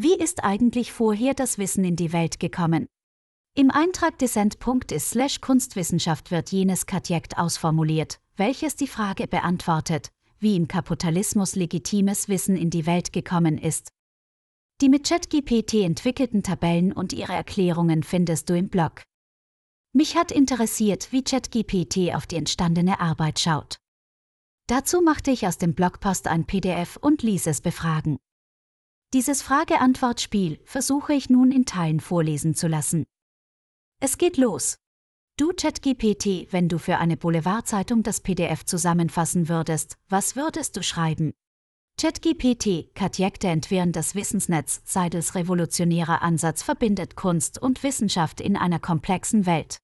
Wie ist eigentlich vorher das Wissen in die Welt gekommen? Im Eintrag slash Kunstwissenschaft wird jenes Katjekt ausformuliert, welches die Frage beantwortet, wie im Kapitalismus legitimes Wissen in die Welt gekommen ist. Die mit ChatGPT entwickelten Tabellen und ihre Erklärungen findest du im Blog. Mich hat interessiert, wie ChatGPT auf die entstandene Arbeit schaut. Dazu machte ich aus dem Blogpost ein PDF und ließ es befragen. Dieses Frage-Antwort-Spiel versuche ich nun in Teilen vorlesen zu lassen. Es geht los. Du ChatGPT, wenn du für eine Boulevardzeitung das PDF zusammenfassen würdest, was würdest du schreiben? ChatGPT, Katjekte entwirren das Wissensnetz, Seidels revolutionärer Ansatz verbindet Kunst und Wissenschaft in einer komplexen Welt.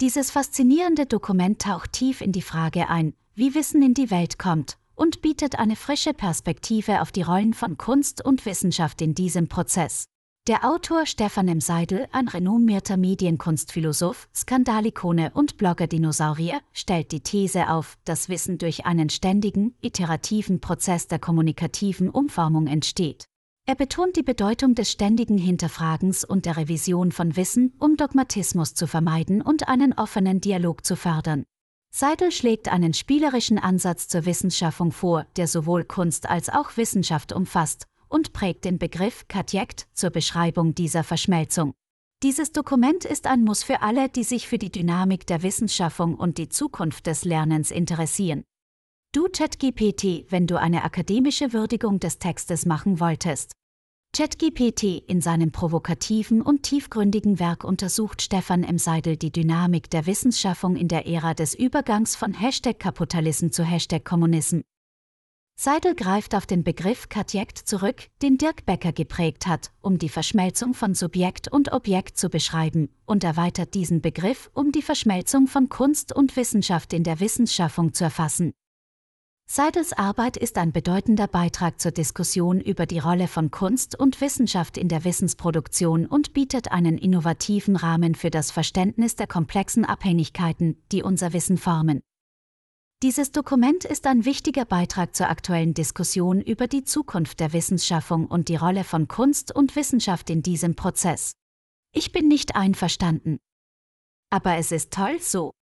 Dieses faszinierende Dokument taucht tief in die Frage ein, wie Wissen in die Welt kommt und bietet eine frische Perspektive auf die Rollen von Kunst und Wissenschaft in diesem Prozess. Der Autor Stefan M. Seidel, ein renommierter Medienkunstphilosoph, Skandalikone und Blogger-Dinosaurier, stellt die These auf, dass Wissen durch einen ständigen, iterativen Prozess der kommunikativen Umformung entsteht. Er betont die Bedeutung des ständigen Hinterfragens und der Revision von Wissen, um Dogmatismus zu vermeiden und einen offenen Dialog zu fördern. Seidel schlägt einen spielerischen Ansatz zur Wissensschaffung vor, der sowohl Kunst als auch Wissenschaft umfasst und prägt den Begriff Katjekt zur Beschreibung dieser Verschmelzung. Dieses Dokument ist ein Muss für alle, die sich für die Dynamik der Wissensschaffung und die Zukunft des Lernens interessieren. Du ChatGPT, wenn du eine akademische Würdigung des Textes machen wolltest. ChatGPT in seinem provokativen und tiefgründigen Werk untersucht Stefan M. Seidel die Dynamik der Wissensschaffung in der Ära des Übergangs von Hashtag Kapitalism zu Hashtag Kommunism. Seidel greift auf den Begriff Katjekt zurück, den Dirk Becker geprägt hat, um die Verschmelzung von Subjekt und Objekt zu beschreiben, und erweitert diesen Begriff, um die Verschmelzung von Kunst und Wissenschaft in der Wissensschaffung zu erfassen. Seidels Arbeit ist ein bedeutender Beitrag zur Diskussion über die Rolle von Kunst und Wissenschaft in der Wissensproduktion und bietet einen innovativen Rahmen für das Verständnis der komplexen Abhängigkeiten, die unser Wissen formen. Dieses Dokument ist ein wichtiger Beitrag zur aktuellen Diskussion über die Zukunft der Wissensschaffung und die Rolle von Kunst und Wissenschaft in diesem Prozess. Ich bin nicht einverstanden. Aber es ist toll so.